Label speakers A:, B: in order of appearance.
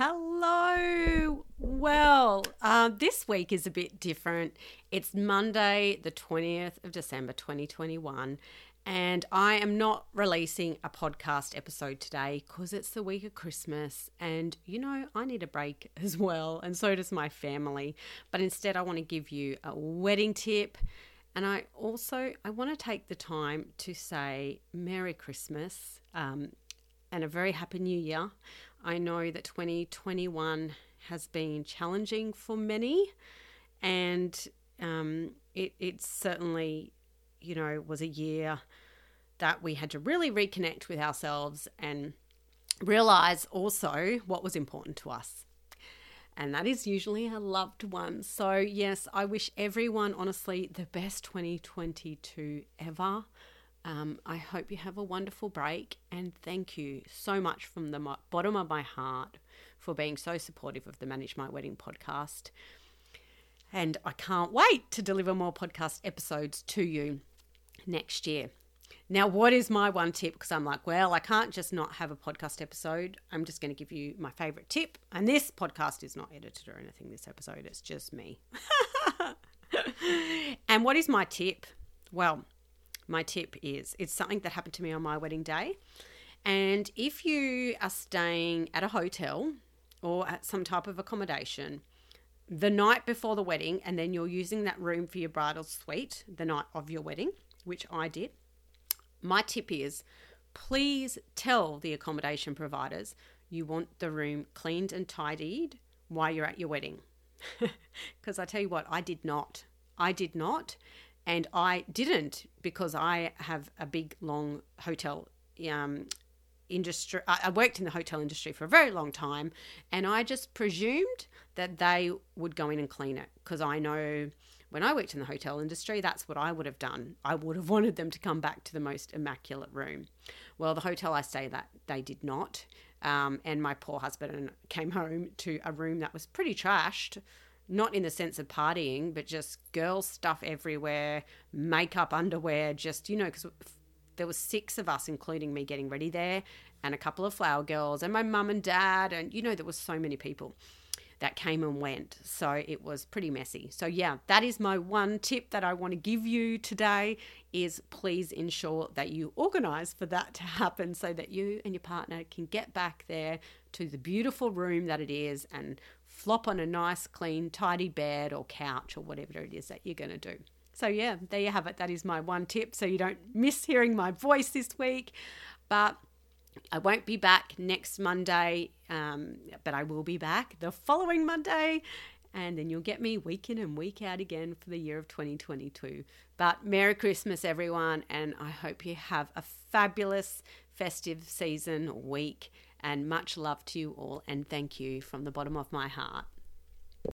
A: Hello. Well, uh, this week is a bit different. It's Monday, the 20th of December, 2021. And I am not releasing a podcast episode today because it's the week of Christmas. And, you know, I need a break as well. And so does my family. But instead, I want to give you a wedding tip. And I also, I want to take the time to say Merry Christmas um, and a very Happy New Year. I know that 2021 has been challenging for many, and um, it, it certainly, you know, was a year that we had to really reconnect with ourselves and realize also what was important to us. And that is usually our loved ones. So, yes, I wish everyone, honestly, the best 2022 ever. Um, I hope you have a wonderful break and thank you so much from the bottom of my heart for being so supportive of the Manage My Wedding podcast. And I can't wait to deliver more podcast episodes to you next year. Now, what is my one tip? Because I'm like, well, I can't just not have a podcast episode. I'm just going to give you my favorite tip. And this podcast is not edited or anything, this episode, it's just me. and what is my tip? Well, my tip is it's something that happened to me on my wedding day. And if you are staying at a hotel or at some type of accommodation the night before the wedding, and then you're using that room for your bridal suite the night of your wedding, which I did, my tip is please tell the accommodation providers you want the room cleaned and tidied while you're at your wedding. Because I tell you what, I did not. I did not. And I didn't because I have a big, long hotel um, industry. I worked in the hotel industry for a very long time, and I just presumed that they would go in and clean it because I know when I worked in the hotel industry, that's what I would have done. I would have wanted them to come back to the most immaculate room. Well, the hotel I stayed at, they did not. Um, and my poor husband came home to a room that was pretty trashed not in the sense of partying, but just girl stuff everywhere, makeup, underwear, just, you know, because there were six of us, including me getting ready there, and a couple of flower girls, and my mum and dad, and, you know, there was so many people that came and went. So it was pretty messy. So yeah, that is my one tip that I want to give you today is please ensure that you organize for that to happen so that you and your partner can get back there to the beautiful room that it is and flop on a nice, clean, tidy bed or couch or whatever it is that you're going to do. So, yeah, there you have it. That is my one tip. So, you don't miss hearing my voice this week. But I won't be back next Monday, um, but I will be back the following Monday. And then you'll get me week in and week out again for the year of 2022. But Merry Christmas, everyone. And I hope you have a fabulous festive season week and much love to you all. And thank you from the bottom of my heart.